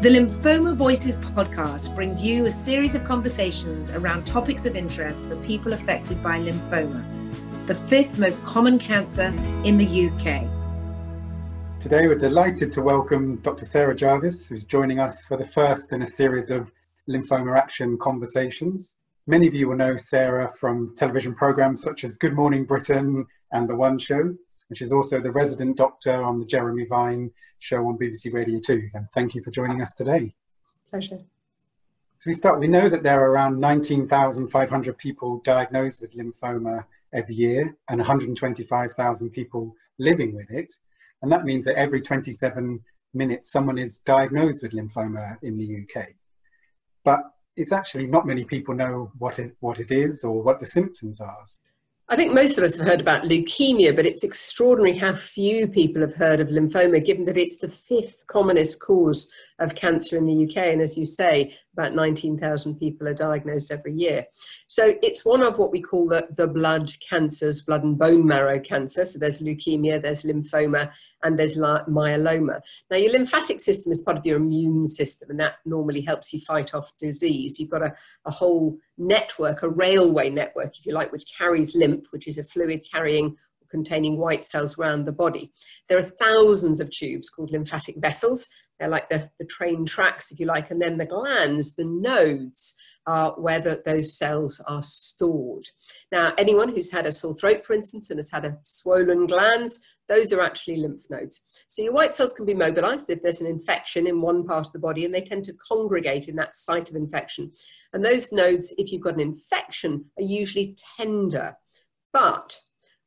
The Lymphoma Voices podcast brings you a series of conversations around topics of interest for people affected by lymphoma, the fifth most common cancer in the UK. Today, we're delighted to welcome Dr. Sarah Jarvis, who's joining us for the first in a series of Lymphoma Action conversations. Many of you will know Sarah from television programs such as Good Morning Britain and The One Show, and she's also the resident doctor on the Jeremy Vine show on BBC Radio 2. And thank you for joining us today. Pleasure. So we start, we know that there are around 19,500 people diagnosed with lymphoma every year and 125,000 people living with it. And that means that every 27 minutes someone is diagnosed with lymphoma in the UK. But it's actually not many people know what it, what it is or what the symptoms are. I think most of us have heard about leukemia, but it's extraordinary how few people have heard of lymphoma, given that it's the fifth commonest cause of cancer in the UK. And as you say, about 19,000 people are diagnosed every year. So it's one of what we call the, the blood cancers, blood and bone marrow cancer. So there's leukemia, there's lymphoma, and there's myeloma. Now, your lymphatic system is part of your immune system, and that normally helps you fight off disease. You've got a, a whole network, a railway network, if you like, which carries lymph, which is a fluid carrying containing white cells around the body. There are thousands of tubes called lymphatic vessels. They're like the, the train tracks, if you like, and then the glands, the nodes, are where the, those cells are stored. Now, anyone who's had a sore throat, for instance, and has had a swollen glands, those are actually lymph nodes. So your white cells can be mobilized if there's an infection in one part of the body, and they tend to congregate in that site of infection. And those nodes, if you've got an infection, are usually tender. But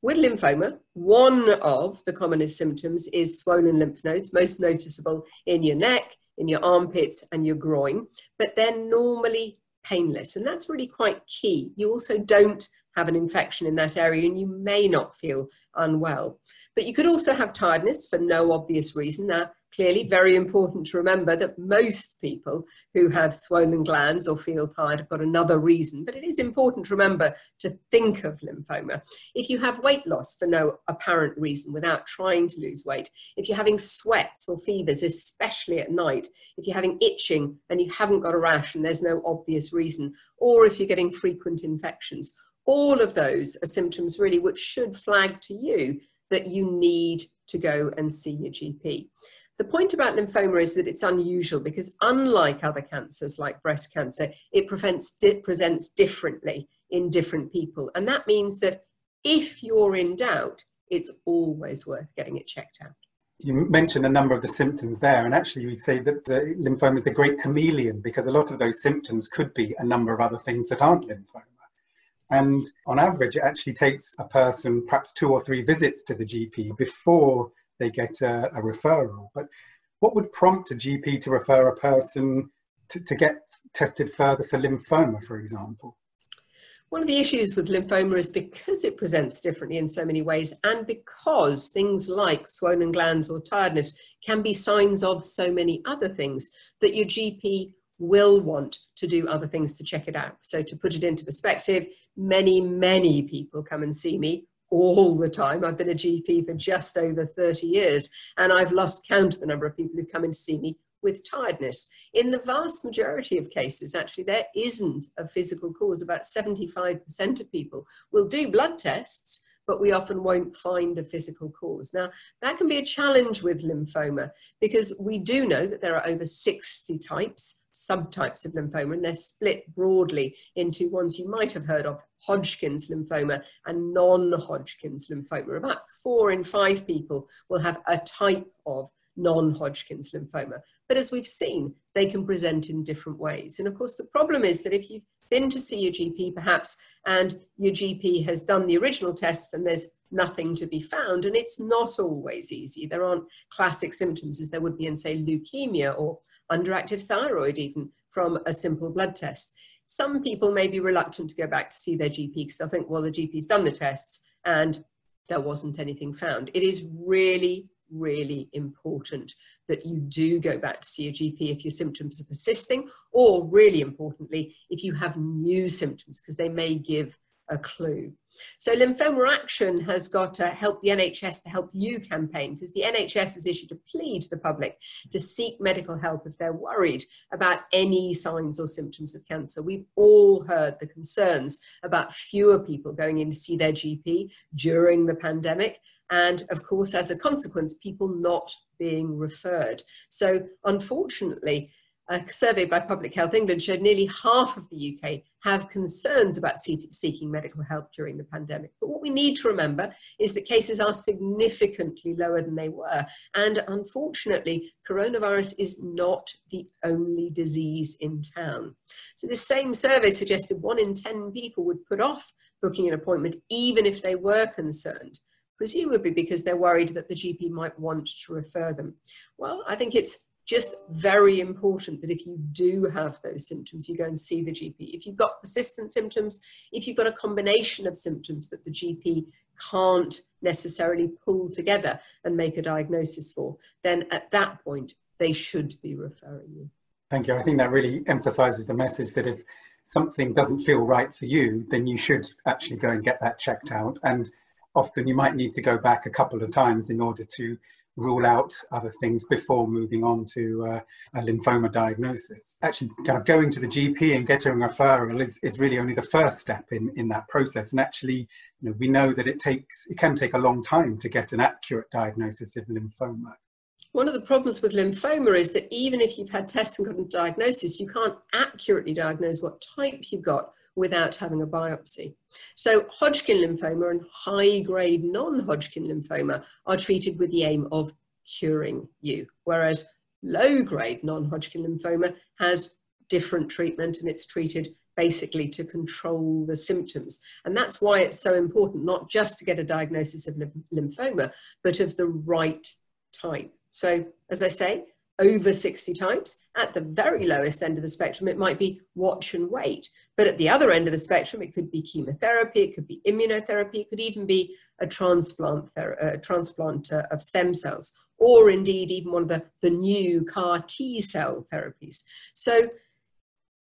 with lymphoma, one of the commonest symptoms is swollen lymph nodes, most noticeable in your neck, in your armpits, and your groin, but they're normally painless. And that's really quite key. You also don't have an infection in that area and you may not feel unwell. But you could also have tiredness for no obvious reason. Now, clearly very important to remember that most people who have swollen glands or feel tired have got another reason, but it is important to remember to think of lymphoma. If you have weight loss for no apparent reason without trying to lose weight, if you're having sweats or fevers, especially at night, if you're having itching and you haven't got a rash and there's no obvious reason, or if you're getting frequent infections, all of those are symptoms really which should flag to you that you need to go and see your GP. The point about lymphoma is that it's unusual because, unlike other cancers like breast cancer, it di- presents differently in different people. And that means that if you're in doubt, it's always worth getting it checked out. You mentioned a number of the symptoms there, and actually, we say that uh, lymphoma is the great chameleon because a lot of those symptoms could be a number of other things that aren't lymphoma. And on average, it actually takes a person perhaps two or three visits to the GP before they get a, a referral. But what would prompt a GP to refer a person to, to get tested further for lymphoma, for example? One of the issues with lymphoma is because it presents differently in so many ways, and because things like swollen glands or tiredness can be signs of so many other things, that your GP will want to do other things to check it out. So, to put it into perspective, many, many people come and see me all the time. I've been a GP for just over 30 years, and I've lost count of the number of people who've come in to see me with tiredness. In the vast majority of cases, actually, there isn't a physical cause. About 75% of people will do blood tests, but we often won't find a physical cause. Now, that can be a challenge with lymphoma because we do know that there are over 60 types subtypes of lymphoma, and they're split broadly into ones you might have heard of Hodgkin's lymphoma and non Hodgkin's lymphoma. About four in five people will have a type of non Hodgkin's lymphoma. But as we've seen, they can present in different ways. And of course, the problem is that if you've been to see your GP perhaps and your GP has done the original tests and there's nothing to be found, and it's not always easy. There aren't classic symptoms as there would be in, say, leukemia or underactive thyroid, even from a simple blood test. Some people may be reluctant to go back to see their GP because they'll think, well, the GP's done the tests and there wasn't anything found. It is really, really important that you do go back to see a GP if your symptoms are persisting, or really importantly, if you have new symptoms, because they may give a clue. So Lymphoma Action has got to help the NHS to help you campaign because the NHS has issued a plea to the public to seek medical help if they're worried about any signs or symptoms of cancer. We've all heard the concerns about fewer people going in to see their GP during the pandemic and of course as a consequence people not being referred. So unfortunately a survey by Public Health England showed nearly half of the UK have concerns about seeking medical help during the pandemic. But what we need to remember is that cases are significantly lower than they were. And unfortunately, coronavirus is not the only disease in town. So this same survey suggested one in 10 people would put off booking an appointment even if they were concerned presumably because they're worried that the GP might want to refer them. Well, I think it's just very important that if you do have those symptoms, you go and see the GP. If you've got persistent symptoms, if you've got a combination of symptoms that the GP can't necessarily pull together and make a diagnosis for, then at that point, they should be referring you. Thank you. I think that really emphasizes the message that if something doesn't feel right for you, then you should actually go and get that checked out. And often you might need to go back a couple of times in order to rule out other things before moving on to uh, a lymphoma diagnosis. Actually, kind of going to the GP and getting a referral is, is really only the first step in, in that process. And actually, you know, we know that it takes it can take a long time to get an accurate diagnosis of lymphoma. One of the problems with lymphoma is that even if you've had tests and got a diagnosis, you can't accurately diagnose what type you've got without having a biopsy. So Hodgkin lymphoma and high-grade non-Hodgkin lymphoma are treated with the aim of curing you, whereas low-grade non-Hodgkin lymphoma has different treatment and it's treated basically to control the symptoms. And that's why it's so important not just to get a diagnosis of lymphoma, but of the right type. So as I say, over 60 types. At the very lowest end of the spectrum, it might be watch and wait. But at the other end of the spectrum, it could be chemotherapy, it could be immunotherapy, it could even be a transplant, a transplant uh, of stem cells, or indeed even one of the, the new CAR T cell therapies. So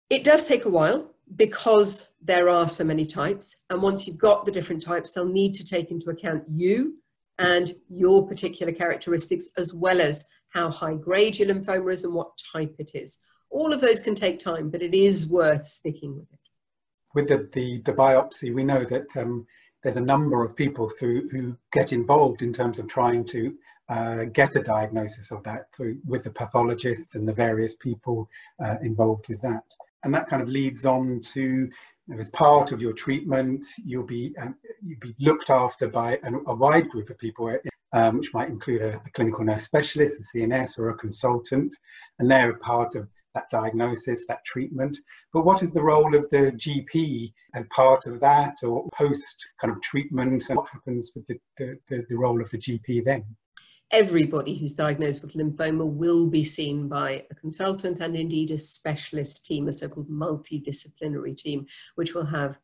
it does take a while because there are so many types. And once you've got the different types, they'll need to take into account you and your particular characteristics as well as how high grade your lymphoma is and what type it is. All of those can take time, but it is worth sticking with it. With the, the, the biopsy, we know that um, there's a number of people through, who get involved in terms of trying to uh, get a diagnosis of that through, with the pathologists and the various people uh, involved with that. And that kind of leads on to as part of your treatment, you'll be um, you'll be looked after by a, a wide group of people um, which might include a, a, clinical nurse specialist, a CNS, or a consultant, and they're a part of that diagnosis, that treatment. But what is the role of the GP as part of that, or post kind of treatment, and what happens with the, the, the, the role of the GP then? Everybody who's diagnosed with lymphoma will be seen by a consultant and indeed a specialist team, a so called multidisciplinary team, which will have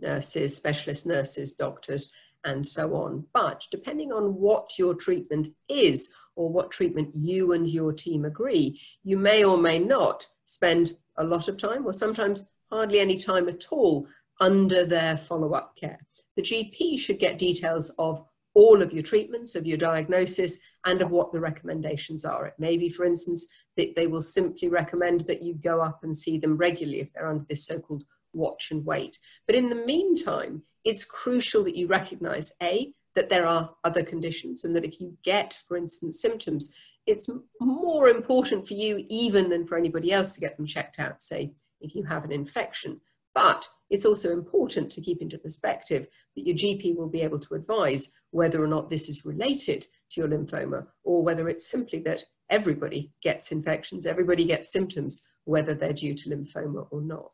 nurses, specialist nurses, doctors, and so on. But depending on what your treatment is or what treatment you and your team agree, you may or may not spend a lot of time or sometimes hardly any time at all under their follow-up care. The GP should get details of all of your treatments, of your diagnosis, and of what the recommendations are. It may be, for instance, that they will simply recommend that you go up and see them regularly if they're under this so-called watch and wait. But in the meantime, it's crucial that you recognize A, that there are other conditions and that if you get, for instance, symptoms, it's more important for you even than for anybody else to get them checked out, say, if you have an infection. But it's also important to keep into perspective that your GP will be able to advise whether or not this is related to your lymphoma or whether it's simply that everybody gets infections, everybody gets symptoms, whether they're due to lymphoma or not.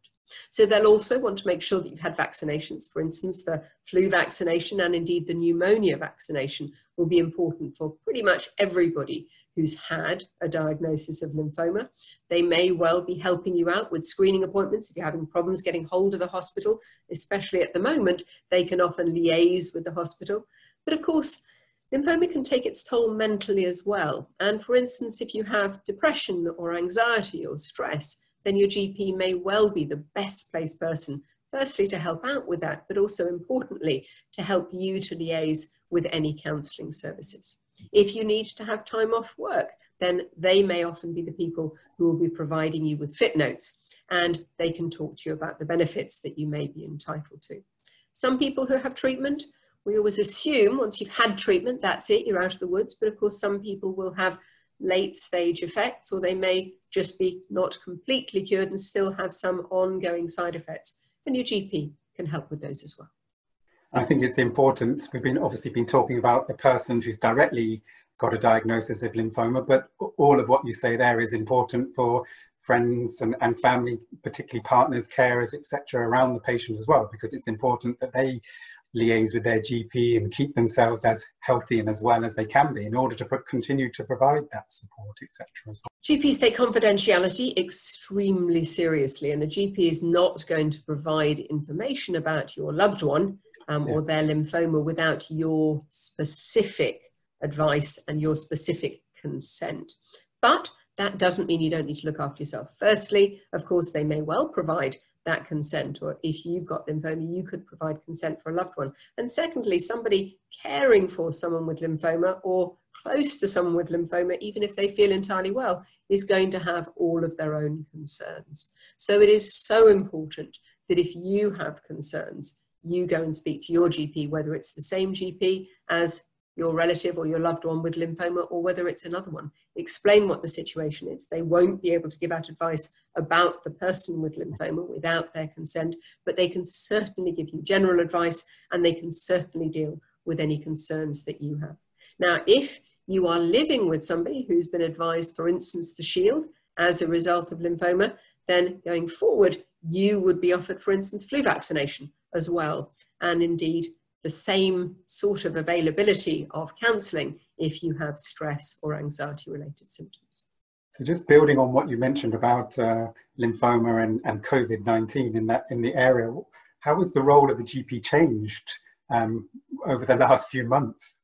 So they'll also want to make sure that you've had vaccinations. For instance, the flu vaccination and indeed the pneumonia vaccination will be important for pretty much everybody who's had a diagnosis of lymphoma. They may well be helping you out with screening appointments if you're having problems getting hold of the hospital, especially at the moment, they can often liaise with the hospital. But of course, lymphoma can take its toll mentally as well. And for instance, if you have depression or anxiety or stress, then your GP may well be the best placed person firstly to help out with that, but also importantly to help you to liaise with any counselling services. If you need to have time off work, then they may often be the people who will be providing you with fit notes and they can talk to you about the benefits that you may be entitled to. Some people who have treatment, we always assume once you've had treatment, that's it, you're out of the woods. But of course, some people will have late stage effects or they may just be not completely cured and still have some ongoing side effects. And your GP can help with those as well. I think it's important. We've been obviously been talking about the person who's directly got a diagnosis of lymphoma, but all of what you say there is important for friends and, and family, particularly partners, carers, etc., around the patient as well, because it's important that they liaise with their GP and keep themselves as healthy and as well as they can be in order to continue to provide that support, etc. Well. GPs take confidentiality extremely seriously, and the GP is not going to provide information about your loved one um, yeah. or their lymphoma without your specific advice and your specific consent. But that doesn't mean you don't need to look after yourself. Firstly, of course, they may well provide that consent, or if you've got lymphoma, you could provide consent for a loved one. And secondly, somebody caring for someone with lymphoma or close to someone with lymphoma, even if they feel entirely well, is going to have all of their own concerns. So it is so important that if you have concerns, you go and speak to your GP, whether it's the same GP as your relative or your loved one with lymphoma or whether it's another one. Explain what the situation is. They won't be able to give out advice about the person with lymphoma without their consent, but they can certainly give you general advice and they can certainly deal with any concerns that you have. Now, if you are living with somebody who's been advised, for instance, to shield as a result of lymphoma, then going forward, you would be offered, for instance, flu vaccination as well. And indeed, the same sort of availability of counselling if you have stress or anxiety related symptoms. So just building on what you mentioned about uh, lymphoma and, and COVID-19 in that in the area, how has the role of the GP changed um, over the last few months?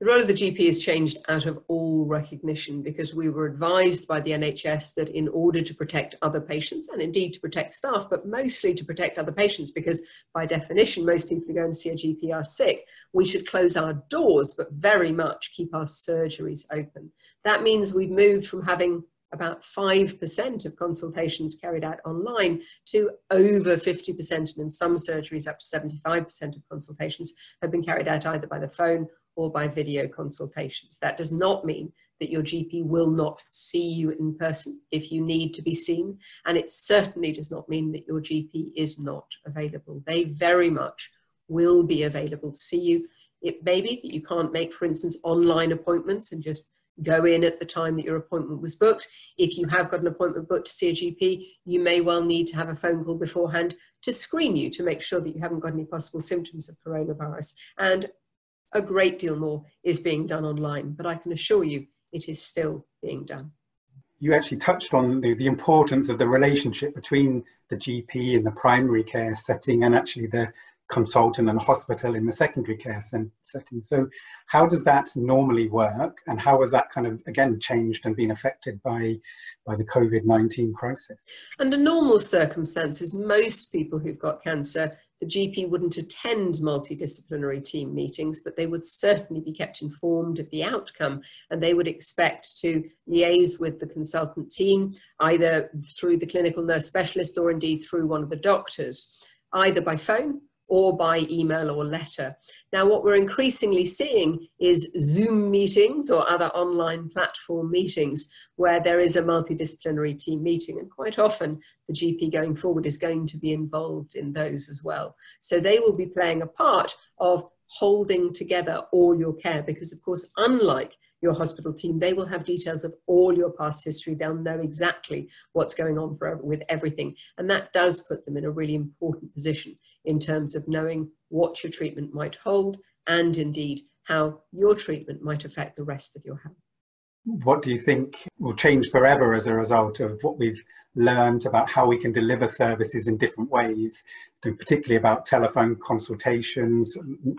The role of the GP has changed out of all recognition because we were advised by the NHS that in order to protect other patients and indeed to protect staff, but mostly to protect other patients because by definition, most people who go and see a GP are sick, we should close our doors, but very much keep our surgeries open. That means we've moved from having about 5% of consultations carried out online to over 50%, and in some surgeries, up to 75% of consultations have been carried out either by the phone or by video consultations. That does not mean that your GP will not see you in person if you need to be seen. And it certainly does not mean that your GP is not available. They very much will be available to see you. It may be that you can't make, for instance, online appointments and just go in at the time that your appointment was booked. If you have got an appointment booked to see a GP, you may well need to have a phone call beforehand to screen you to make sure that you haven't got any possible symptoms of coronavirus. And a great deal more is being done online, but I can assure you it is still being done. You actually touched on the, the importance of the relationship between the GP in the primary care setting and actually the consultant and hospital in the secondary care setting. So, how does that normally work, and how has that kind of again changed and been affected by by the COVID nineteen crisis? Under normal circumstances, most people who've got cancer the GP wouldn't attend multidisciplinary team meetings, but they would certainly be kept informed of the outcome and they would expect to liaise with the consultant team either through the clinical nurse specialist or indeed through one of the doctors, either by phone or by email or letter. Now, what we're increasingly seeing is Zoom meetings or other online platform meetings where there is a multidisciplinary team meeting, and quite often the GP going forward is going to be involved in those as well. So they will be playing a part of holding together all your care because, of course, unlike your hospital team. They will have details of all your past history. They'll know exactly what's going on for, with everything. And that does put them in a really important position in terms of knowing what your treatment might hold and indeed how your treatment might affect the rest of your health what do you think will change forever as a result of what we've learned about how we can deliver services in different ways, particularly about telephone consultations,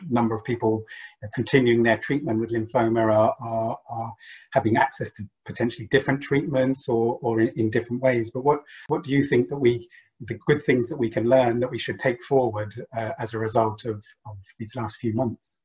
number of people continuing their treatment with lymphoma are, are, are having access to potentially different treatments or, or in, in, different ways. But what, what do you think that we the good things that we can learn that we should take forward uh, as a result of, of these last few months.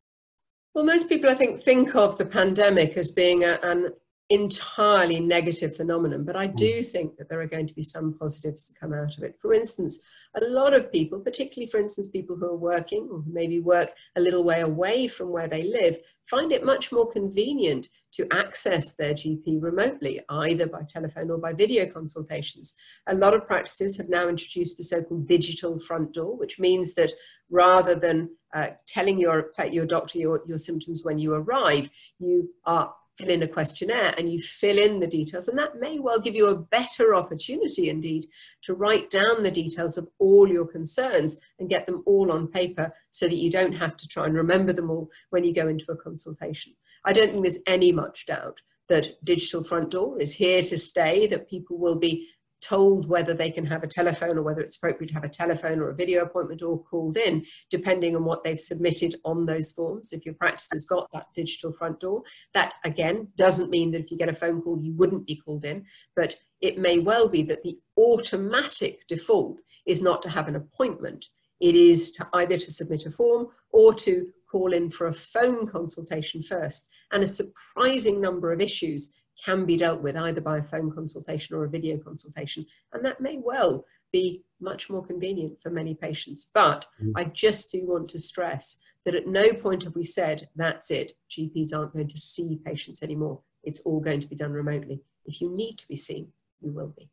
Well, most people, I think, think of the pandemic as being a, an entirely negative phenomenon, but I do mm. think that there are going to be some positives to come out of it. For instance, a lot of people, particularly for instance, people who are working or maybe work a little way away from where they live, find it much more convenient to access their GP remotely, either by telephone or by video consultations. A lot of practices have now introduced a so called digital front door, which means that rather than uh, telling your, your doctor your, your symptoms when you arrive, you are fill in a questionnaire and you fill in the details and that may well give you a better opportunity indeed to write down the details of all your concerns and get them all on paper so that you don't have to try and remember them all when you go into a consultation. I don't think there's any much doubt that digital front door is here to stay that people will be told whether they can have a telephone or whether it's appropriate to have a telephone or a video appointment or called in, depending on what they've submitted on those forms. If your practice has got that digital front door, that again doesn't mean that if you get a phone call, you wouldn't be called in, but it may well be that the automatic default is not to have an appointment. It is to either to submit a form or to call in for a phone consultation first. And a surprising number of issues can be dealt with either by a phone consultation or a video consultation. And that may well be much more convenient for many patients. But mm. I just do want to stress that at no point have we said, that's it, GPs aren't going to see patients anymore. It's all going to be done remotely. If you need to be seen, you will be.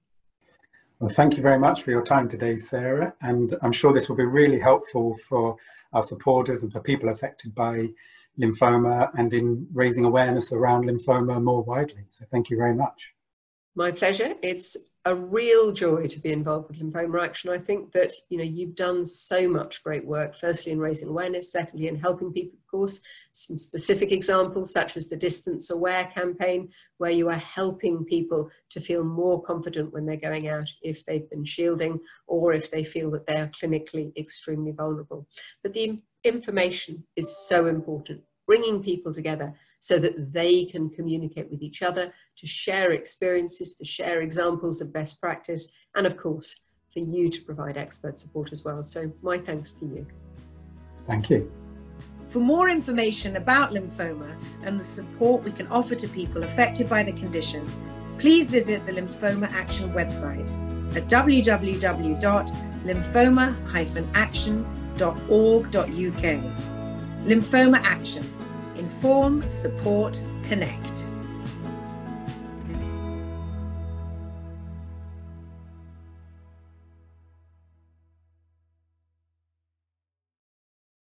Well, thank you very much for your time today, Sarah. And I'm sure this will be really helpful for our supporters and for people affected by lymphoma and in raising awareness around lymphoma more widely. So thank you very much. My pleasure. It's a real joy to be involved with Lymphoma Action. I think that you know you've done so much great work. Firstly, in raising awareness. Secondly, in helping people. Of course, some specific examples such as the Distance Aware campaign, where you are helping people to feel more confident when they're going out if they've been shielding or if they feel that they are clinically extremely vulnerable. But the information is so important bringing people together so that they can communicate with each other, to share experiences, to share examples of best practice, and of course, for you to provide expert support as well. So, my thanks to you. Thank you. For more information about lymphoma and the support we can offer to people affected by the condition, please visit the Lymphoma Action website at www.lymphoma-action.org.uk. Lymphoma Action Inform, Support, Connect.